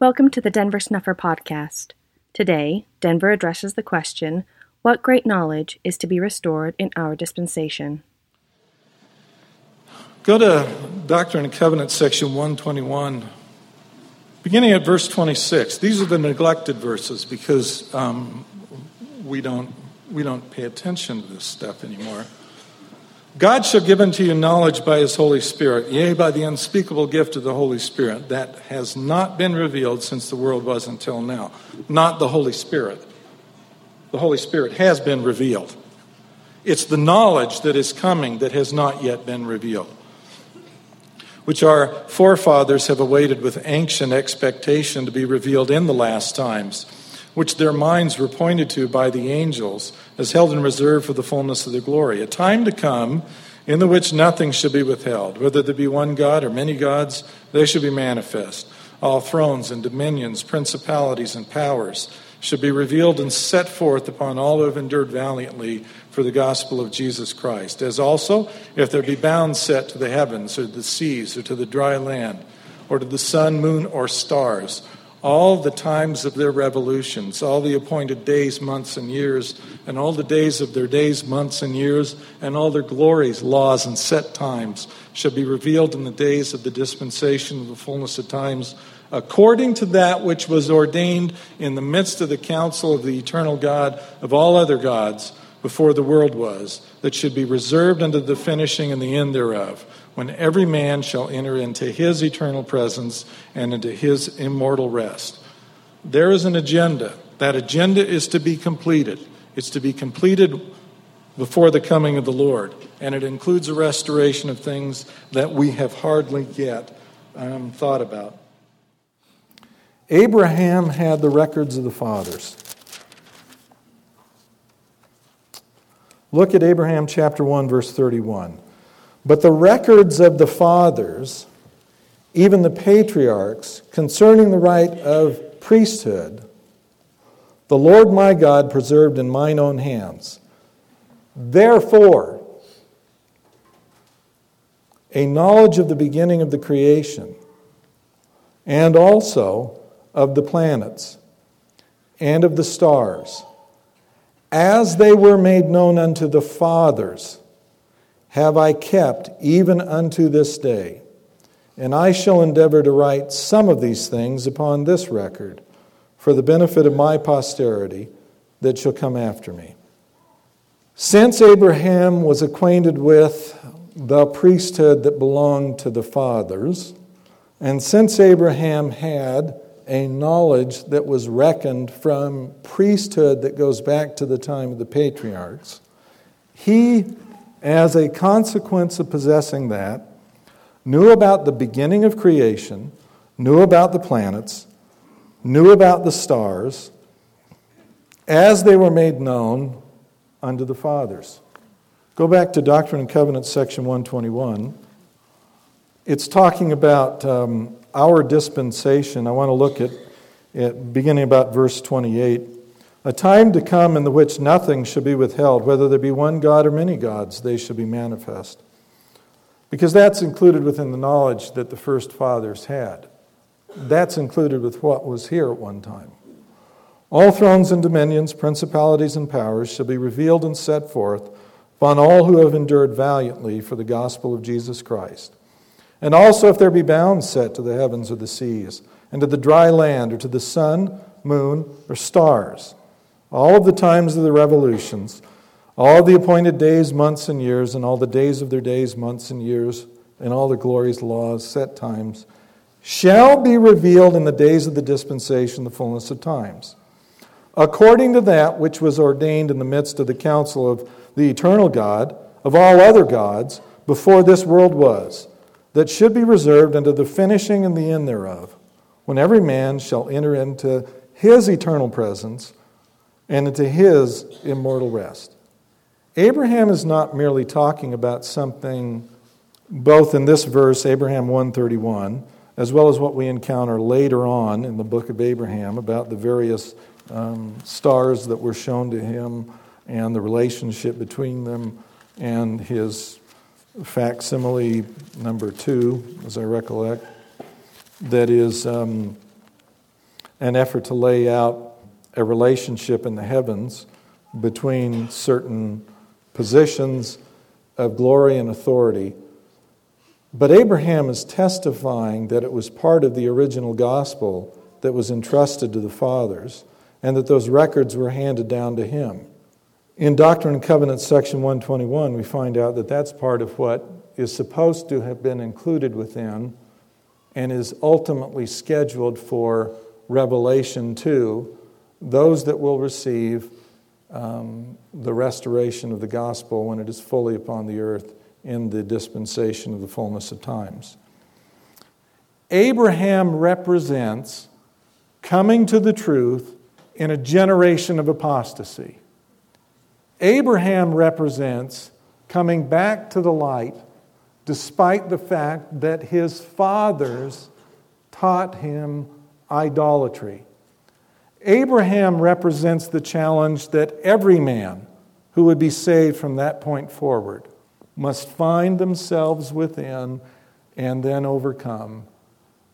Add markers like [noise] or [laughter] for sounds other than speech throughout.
Welcome to the Denver Snuffer Podcast. Today, Denver addresses the question What great knowledge is to be restored in our dispensation? Go to Doctrine and Covenants, section 121, beginning at verse 26. These are the neglected verses because um, we, don't, we don't pay attention to this stuff anymore. God shall give unto you knowledge by his Holy Spirit, yea, by the unspeakable gift of the Holy Spirit, that has not been revealed since the world was until now. Not the Holy Spirit. The Holy Spirit has been revealed. It's the knowledge that is coming that has not yet been revealed, which our forefathers have awaited with anxious expectation to be revealed in the last times which their minds were pointed to by the angels, as held in reserve for the fullness of the glory. A time to come in the which nothing shall be withheld, whether there be one God or many gods, they shall be manifest. All thrones and dominions, principalities and powers should be revealed and set forth upon all who have endured valiantly for the gospel of Jesus Christ. As also, if there be bounds set to the heavens or the seas or to the dry land, or to the sun, moon, or stars, all the times of their revolutions, all the appointed days, months, and years, and all the days of their days, months, and years, and all their glories, laws, and set times shall be revealed in the days of the dispensation of the fullness of times, according to that which was ordained in the midst of the council of the eternal God of all other gods before the world was, that should be reserved unto the finishing and the end thereof when every man shall enter into his eternal presence and into his immortal rest. There is an agenda. That agenda is to be completed. It's to be completed before the coming of the Lord. And it includes a restoration of things that we have hardly yet um, thought about. Abraham had the records of the fathers. Look at Abraham chapter 1, verse 31. But the records of the fathers, even the patriarchs, concerning the right of priesthood, the Lord my God preserved in mine own hands. Therefore, a knowledge of the beginning of the creation, and also of the planets, and of the stars, as they were made known unto the fathers have I kept even unto this day. And I shall endeavor to write some of these things upon this record for the benefit of my posterity that shall come after me. Since Abraham was acquainted with the priesthood that belonged to the fathers, and since Abraham had a knowledge that was reckoned from priesthood that goes back to the time of the patriarchs, he as a consequence of possessing that, knew about the beginning of creation, knew about the planets, knew about the stars, as they were made known unto the fathers. Go back to Doctrine and Covenants, section 121. It's talking about um, our dispensation. I want to look at, at beginning about verse 28 a time to come in the which nothing should be withheld, whether there be one God or many gods, they shall be manifest. Because that's included within the knowledge that the first fathers had. That's included with what was here at one time. All thrones and dominions, principalities and powers shall be revealed and set forth upon all who have endured valiantly for the gospel of Jesus Christ. And also, if there be bounds set to the heavens or the seas, and to the dry land, or to the sun, moon, or stars all of the times of the revolutions, all the appointed days, months, and years, and all the days of their days, months, and years, and all the glories, laws, set times, shall be revealed in the days of the dispensation, the fullness of times, according to that which was ordained in the midst of the council of the eternal God, of all other gods, before this world was, that should be reserved unto the finishing and the end thereof, when every man shall enter into his eternal presence and into his immortal rest. Abraham is not merely talking about something both in this verse Abraham 131 as well as what we encounter later on in the book of Abraham about the various um, stars that were shown to him and the relationship between them and his facsimile number two, as I recollect, that is um, an effort to lay out a relationship in the heavens between certain positions of glory and authority. But Abraham is testifying that it was part of the original gospel that was entrusted to the fathers and that those records were handed down to him. In Doctrine and Covenants, section 121, we find out that that's part of what is supposed to have been included within and is ultimately scheduled for Revelation to, those that will receive um, the restoration of the gospel when it is fully upon the earth in the dispensation of the fullness of times. Abraham represents coming to the truth in a generation of apostasy. Abraham represents coming back to the light despite the fact that his fathers taught him idolatry. Abraham represents the challenge that every man who would be saved from that point forward must find themselves within and then overcome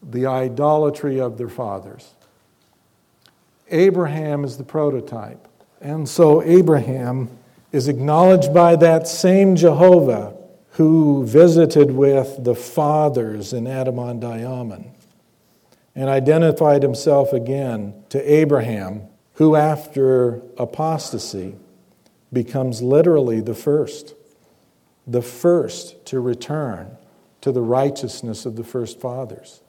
the idolatry of their fathers. Abraham is the prototype. And so Abraham is acknowledged by that same Jehovah who visited with the fathers in Adam-ondi-Ahman and identified himself again to Abraham, who after apostasy becomes literally the first, the first to return to the righteousness of the first fathers,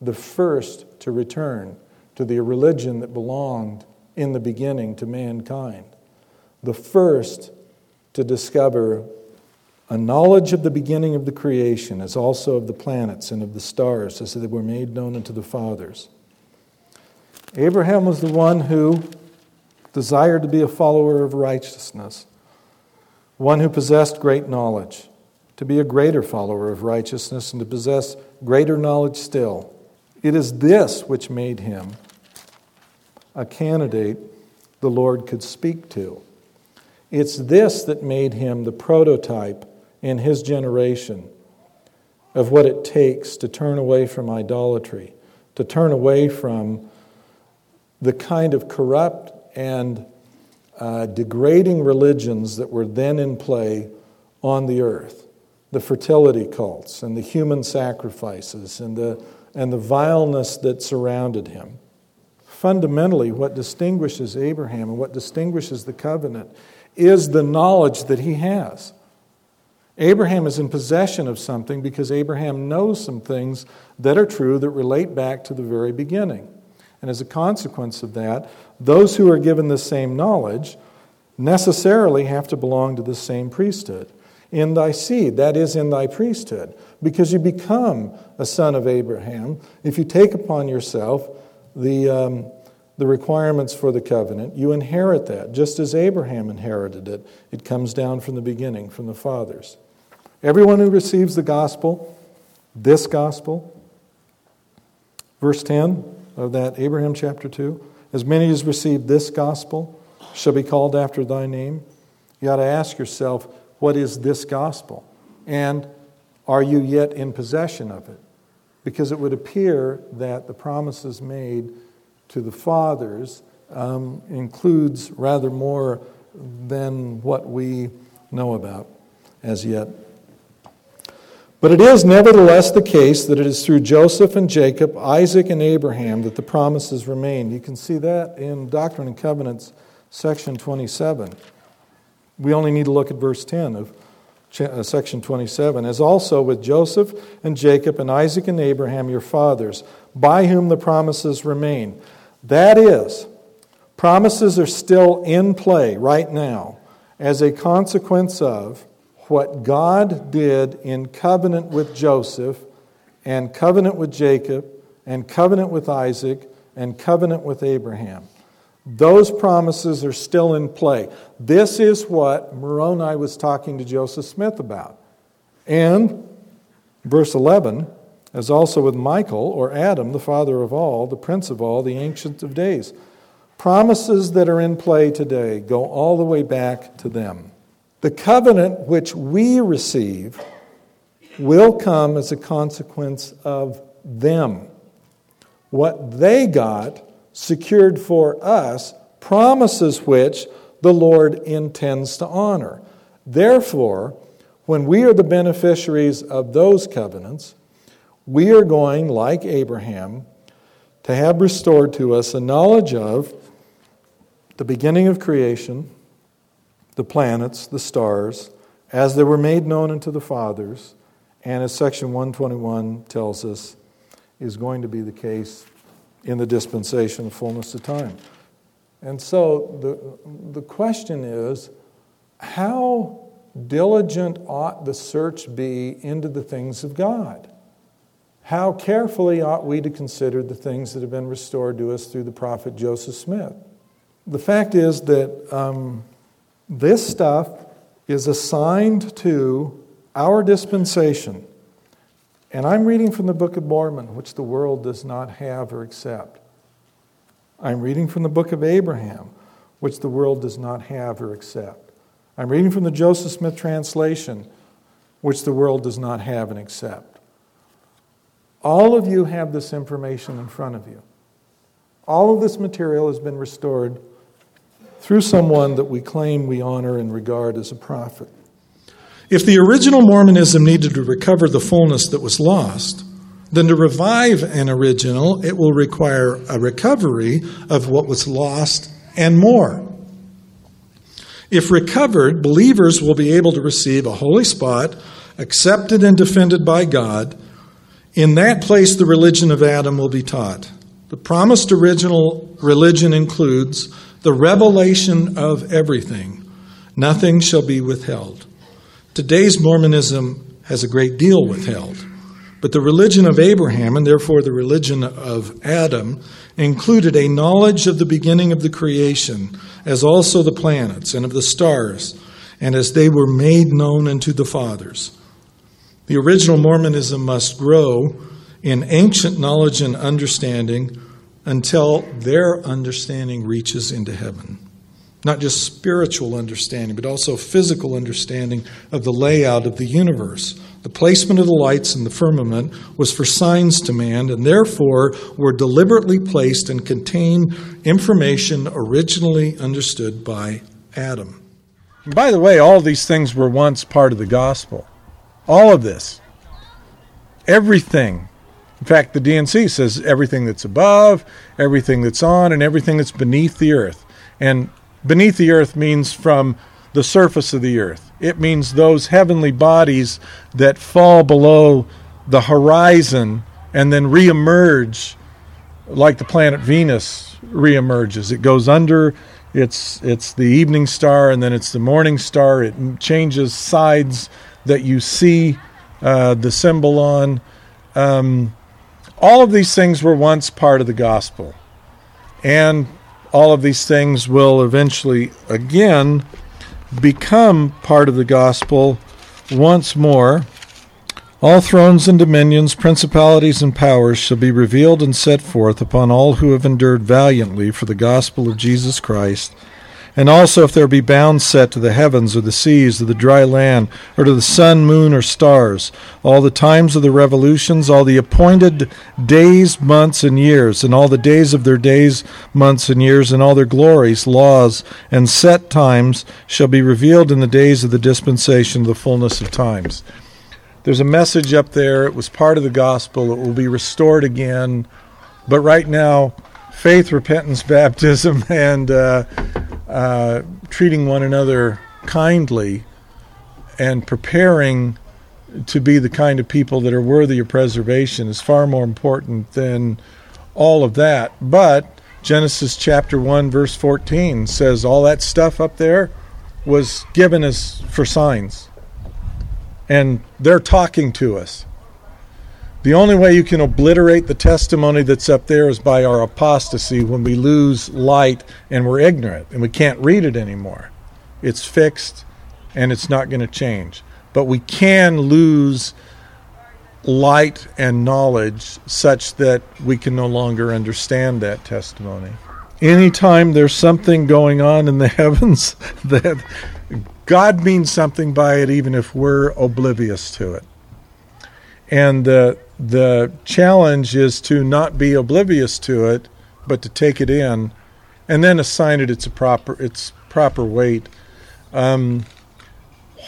the first to return to the religion that belonged in the beginning to mankind, the first to discover a knowledge of the beginning of the creation, as also of the planets and of the stars, as they were made known unto the fathers. Abraham was the one who desired to be a follower of righteousness, one who possessed great knowledge, to be a greater follower of righteousness, and to possess greater knowledge still. It is this which made him a candidate the Lord could speak to. It's this that made him the prototype in his generation of what it takes to turn away from idolatry, to turn away from the kind of corrupt and uh, degrading religions that were then in play on the earth the fertility cults and the human sacrifices and the, and the vileness that surrounded him. Fundamentally, what distinguishes Abraham and what distinguishes the covenant is the knowledge that he has. Abraham is in possession of something because Abraham knows some things that are true that relate back to the very beginning. And as a consequence of that, those who are given the same knowledge necessarily have to belong to the same priesthood. In thy seed, that is, in thy priesthood, because you become a son of Abraham if you take upon yourself the, um, the requirements for the covenant. You inherit that, just as Abraham inherited it. It comes down from the beginning, from the fathers. Everyone who receives the gospel, this gospel, verse 10 of that Abraham chapter 2, as many as receive this gospel shall be called after thy name. You ought to ask yourself, what is this gospel? And are you yet in possession of it? Because it would appear that the promises made to the fathers um, includes rather more than what we know about as yet. But it is nevertheless the case that it is through Joseph and Jacob, Isaac and Abraham that the promises remain. You can see that in Doctrine and Covenants, section 27. We only need to look at verse 10 of uh, section 27. As also with Joseph and Jacob and Isaac and Abraham, your fathers, by whom the promises remain. That is, promises are still in play right now as a consequence of what God did in covenant with Joseph, and covenant with Jacob, and covenant with Isaac, and covenant with Abraham. Those promises are still in play. This is what Moroni was talking to Joseph Smith about. And verse 11, as also with Michael, or Adam, the father of all, the prince of all, the ancient of days. Promises that are in play today go all the way back to them. The covenant which we receive will come as a consequence of them. What they got secured for us, promises which the Lord intends to honor. Therefore, when we are the beneficiaries of those covenants, we are going, like Abraham, to have restored to us a knowledge of the beginning of creation, the planets, the stars, as they were made known unto the fathers, and as section 121 tells us, is going to be the case in the dispensation of fullness of time. And so the, the question is how diligent ought the search be into the things of God? How carefully ought we to consider the things that have been restored to us through the prophet Joseph Smith? The fact is that um, this stuff is assigned to our dispensation. And I'm reading from the Book of Mormon, which the world does not have or accept. I'm reading from the Book of Abraham, which the world does not have or accept. I'm reading from the Joseph Smith translation, which the world does not have and accept. All of you have this information in front of you. All of this material has been restored through someone that we claim we honor and regard as a prophet. If the original Mormonism needed to recover the fullness that was lost, then to revive an original, it will require a recovery of what was lost and more. If recovered, believers will be able to receive a holy spot, accepted and defended by God. In that place, the religion of Adam will be taught. The promised original religion includes the revelation of everything. Nothing shall be withheld. Today's Mormonism has a great deal withheld. But the religion of Abraham, and therefore the religion of Adam, included a knowledge of the beginning of the creation, as also the planets and of the stars, and as they were made known unto the fathers. The original Mormonism must grow in ancient knowledge and understanding until their understanding reaches into heaven. Not just spiritual understanding, but also physical understanding of the layout of the universe. The placement of the lights in the firmament was for signs to man, and therefore were deliberately placed and contain information originally understood by Adam. And by the way, all these things were once part of the gospel. All of this. Everything. In fact, the D&C says everything that's above, everything that's on, and everything that's beneath the earth. And Beneath the earth means from the surface of the earth. It means those heavenly bodies that fall below the horizon and then reemerge like the planet Venus reemerges. It goes under, it's, it's the evening star, and then it's the morning star. It changes sides that you see uh, the symbol on. Um, all of these things were once part of the gospel. And all of these things will eventually again become part of the gospel once more. All thrones and dominions, principalities and powers shall be revealed and set forth upon all who have endured valiantly for the gospel of Jesus Christ and also if there be bounds set to the heavens or the seas or the dry land or to the sun, moon, or stars, all the times of the revolutions, all the appointed days, months, and years, and all the days of their days, months, and years, and all their glories, laws, and set times shall be revealed in the days of the dispensation of the fullness of times. There's a message up there. It was part of the gospel. It will be restored again. But right now, faith, repentance, [laughs] baptism, and uh, uh, treating one another kindly and preparing to be the kind of people that are worthy of preservation is far more important than all of that. But Genesis chapter 1 verse 14 says all that stuff up there was given us for signs. And they're talking to us. The only way you can obliterate the testimony that's up there is by our apostasy when we lose light and we're ignorant and we can't read it anymore. It's fixed and it's not going to change. But we can lose light and knowledge such that we can no longer understand that testimony. Anytime there's something going on in the [laughs] heavens that God means something by it, even if we're oblivious to it. And the the challenge is to not be oblivious to it but to take it in and then assign it its proper its proper weight. Um,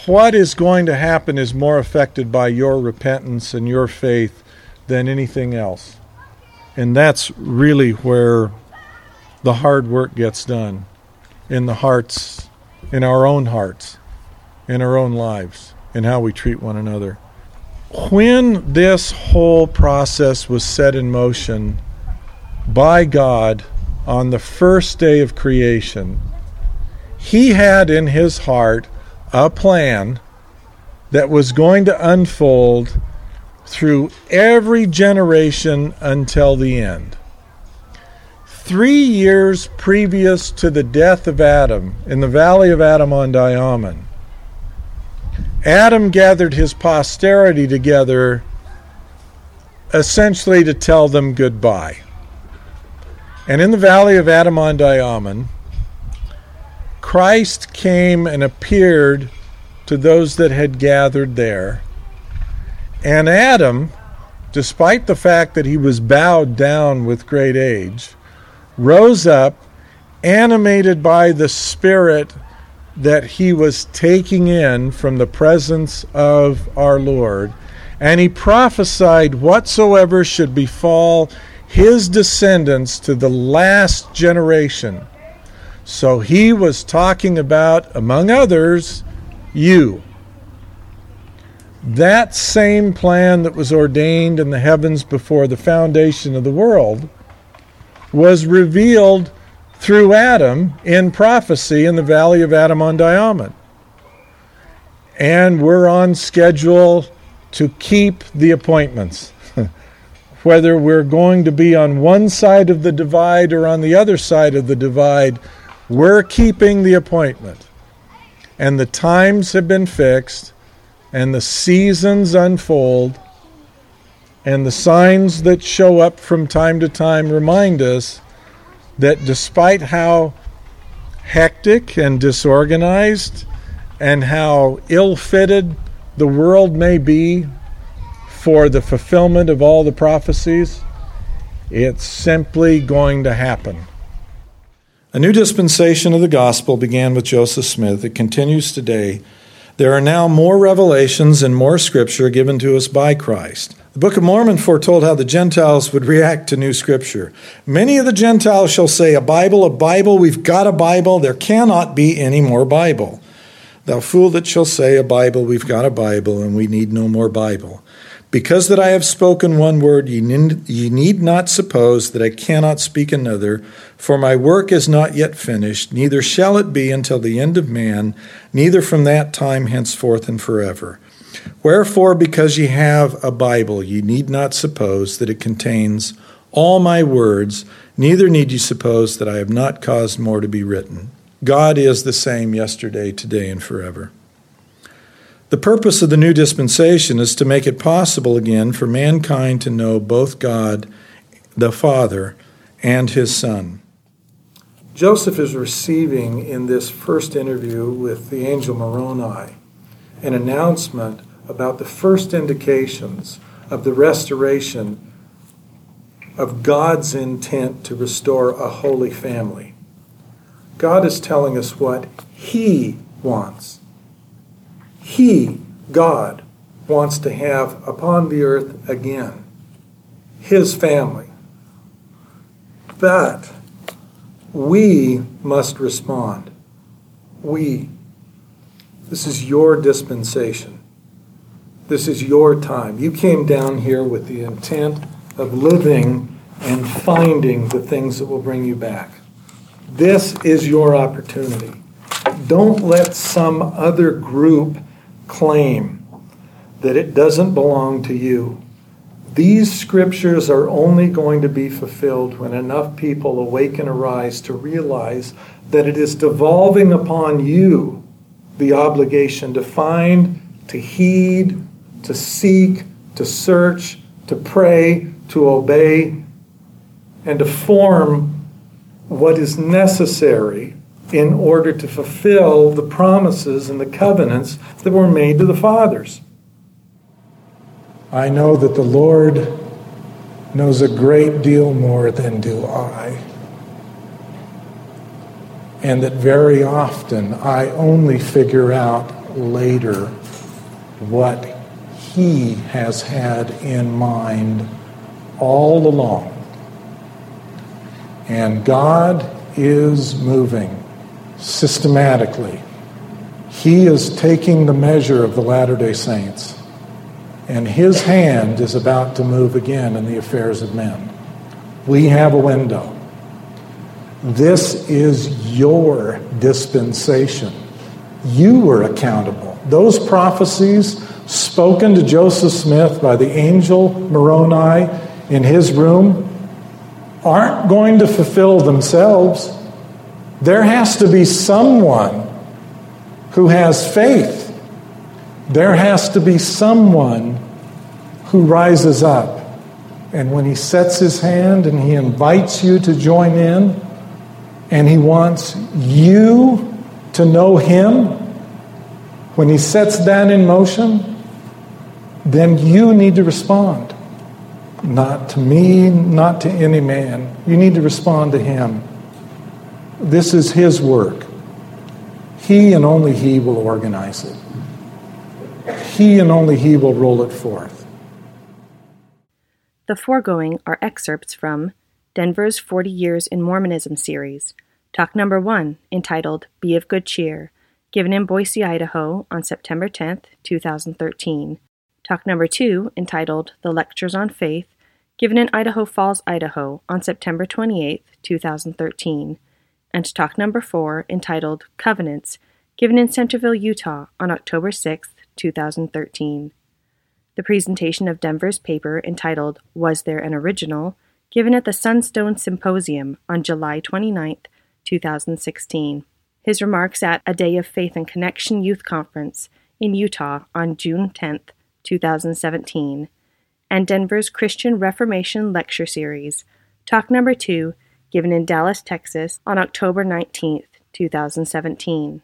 what is going to happen is more affected by your repentance and your faith than anything else. And that's really where the hard work gets done in the hearts, in our own hearts, in our own lives, in how we treat one another. When this whole process was set in motion by God on the first day of creation, He had in His heart a plan that was going to unfold through every generation until the end. Three years previous to the death of Adam in the valley of Adam-ondi-Ahman, Adam gathered his posterity together essentially to tell them goodbye. And in the valley of Adam-ondi-Ahman, Christ came and appeared to those that had gathered there. And Adam, despite the fact that he was bowed down with great age, rose up, animated by the Spirit that he was taking in from the presence of our Lord, and he prophesied whatsoever should befall his descendants to the last generation. So he was talking about, among others, you. That same plan that was ordained in the heavens before the foundation of the world was revealed through Adam in prophecy in the valley of Adam-ondi-Ahman. And we're on schedule to keep the appointments. [laughs] Whether we're going to be on one side of the divide or on the other side of the divide, we're keeping the appointment. And the times have been fixed, and the seasons unfold, and the signs that show up from time to time remind us that despite how hectic and disorganized and how ill fitted the world may be for the fulfillment of all the prophecies, it's simply going to happen. A new dispensation of the gospel began with Joseph Smith. It continues today. There are now more revelations and more scripture given to us by Christ. The Book of Mormon foretold how the Gentiles would react to new scripture. Many of the Gentiles shall say, A Bible, a Bible, we've got a Bible, there cannot be any more Bible. Thou fool that shall say, A Bible, we've got a Bible, and we need no more Bible. Because that I have spoken one word, ye need, ye need not suppose that I cannot speak another, for my work is not yet finished, neither shall it be until the end of man, neither from that time henceforth and forever. Wherefore, because ye have a Bible, ye need not suppose that it contains all my words, neither need ye suppose that I have not caused more to be written. God is the same yesterday, today, and forever. The purpose of the new dispensation is to make it possible again for mankind to know both God, the Father, and his Son. Joseph is receiving in this first interview with the angel Moroni an announcement about the first indications of the restoration of God's intent to restore a holy family. God is telling us what He wants. He, God, wants to have upon the earth again His family. But we must respond. We. This is your dispensation. This is your time. You came down here with the intent of living and finding the things that will bring you back. This is your opportunity. Don't let some other group claim that it doesn't belong to you. These scriptures are only going to be fulfilled when enough people awake and arise to realize that it is devolving upon you the obligation to find, to heed, to seek, to search, to pray, to obey, and to form what is necessary in order to fulfill the promises and the covenants that were made to the fathers. I know that the Lord knows a great deal more than do I. and that very often I only figure out later what He has had in mind all along. And God is moving systematically. He is taking the measure of the Latter day Saints, and His hand is about to move again in the affairs of men. We have a window. This is your dispensation. You were accountable. Those prophecies spoken to Joseph Smith by the angel Moroni in his room aren't going to fulfill themselves. There has to be someone who has faith. There has to be someone who rises up. And when he sets his hand and he invites you to join in, and he wants you to know him, when he sets that in motion, then you need to respond. Not to me, not to any man. You need to respond to him. This is his work. He and only he will organize it. He and only he will roll it forth. The foregoing are excerpts from Denver's 40 Years in Mormonism series, talk number one, entitled Be of Good Cheer, given in Boise, Idaho on September 10, 2013 Talk number two, entitled The Lectures on Faith, given in Idaho Falls, Idaho on September 28, 2013. And talk number four, entitled Covenants, given in Centerville, Utah on October 6, 2013. The presentation of Denver's paper entitled Was There an Original, given at the Sunstone Symposium on July 29, 2016. His remarks at a Day of Faith and Connection Youth Conference in Utah on June 10, 2017, and Denver's Christian Reformation Lecture Series, talk number two, given in Dallas, Texas on October 19, 2017.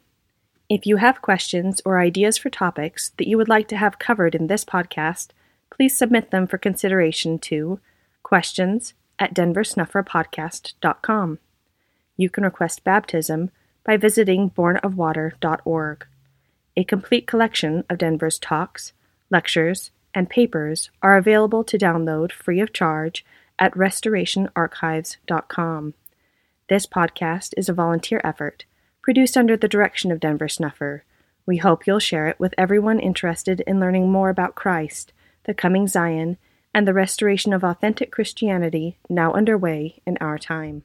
If you have questions or ideas for topics that you would like to have covered in this podcast, please submit them for consideration to questions at denversnufferpodcast.com. You can request baptism by visiting bornofwater.org. A complete collection of Denver's talks, lectures, and papers are available to download free of charge at restorationarchives.com. This podcast is a volunteer effort produced under the direction of Denver Snuffer. We hope you'll share it with everyone interested in learning more about Christ, the coming Zion, and the restoration of authentic Christianity now underway in our time.